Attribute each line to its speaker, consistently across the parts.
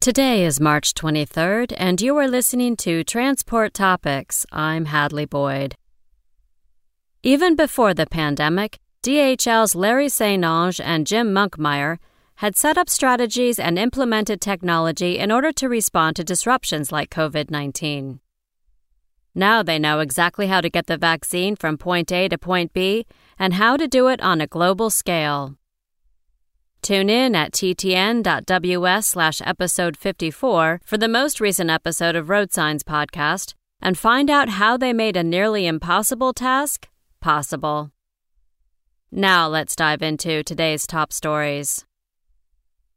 Speaker 1: Today is March 23rd, and you are listening to Transport Topics. I'm Hadley Boyd. Even before the pandemic, DHL's Larry St. Onge and Jim Monkmeyer had set up strategies and implemented technology in order to respond to disruptions like COVID 19. Now they know exactly how to get the vaccine from point A to point B and how to do it on a global scale. Tune in at ttn.ws slash episode 54 for the most recent episode of Road Signs podcast and find out how they made a nearly impossible task possible. Now let's dive into today's top stories.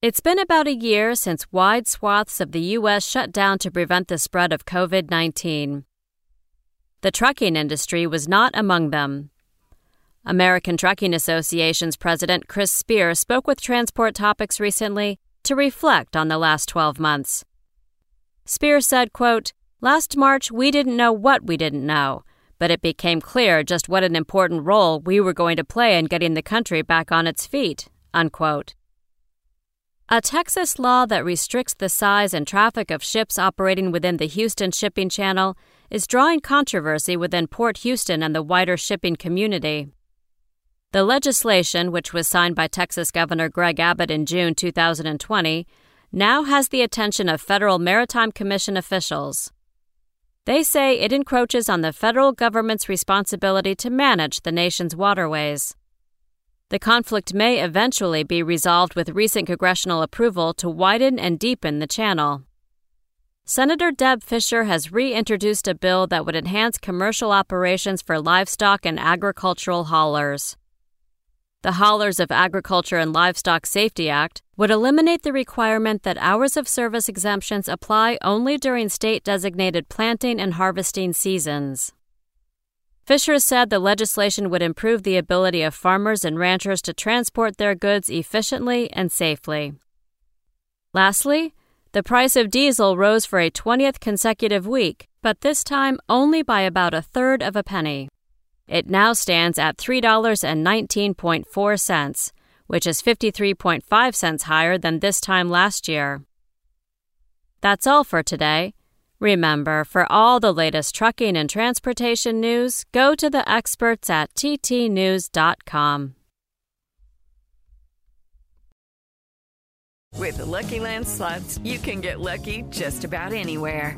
Speaker 1: It's been about a year since wide swaths of the U.S. shut down to prevent the spread of COVID 19. The trucking industry was not among them. American Trucking Association's president Chris Spear spoke with Transport Topics recently to reflect on the last 12 months. Spear said, quote, Last March, we didn't know what we didn't know, but it became clear just what an important role we were going to play in getting the country back on its feet. Unquote. A Texas law that restricts the size and traffic of ships operating within the Houston shipping channel is drawing controversy within Port Houston and the wider shipping community. The legislation, which was signed by Texas Governor Greg Abbott in June 2020, now has the attention of Federal Maritime Commission officials. They say it encroaches on the federal government's responsibility to manage the nation's waterways. The conflict may eventually be resolved with recent congressional approval to widen and deepen the channel. Senator Deb Fischer has reintroduced a bill that would enhance commercial operations for livestock and agricultural haulers. The Haulers of Agriculture and Livestock Safety Act would eliminate the requirement that hours of service exemptions apply only during state designated planting and harvesting seasons. Fischer said the legislation would improve the ability of farmers and ranchers to transport their goods efficiently and safely. Lastly, the price of diesel rose for a 20th consecutive week, but this time only by about a third of a penny. It now stands at $3.19.4, which is 53.5 cents higher than this time last year. That's all for today. Remember, for all the latest trucking and transportation news, go to the experts at ttnews.com.
Speaker 2: With the Lucky Land slots, you can get lucky just about anywhere.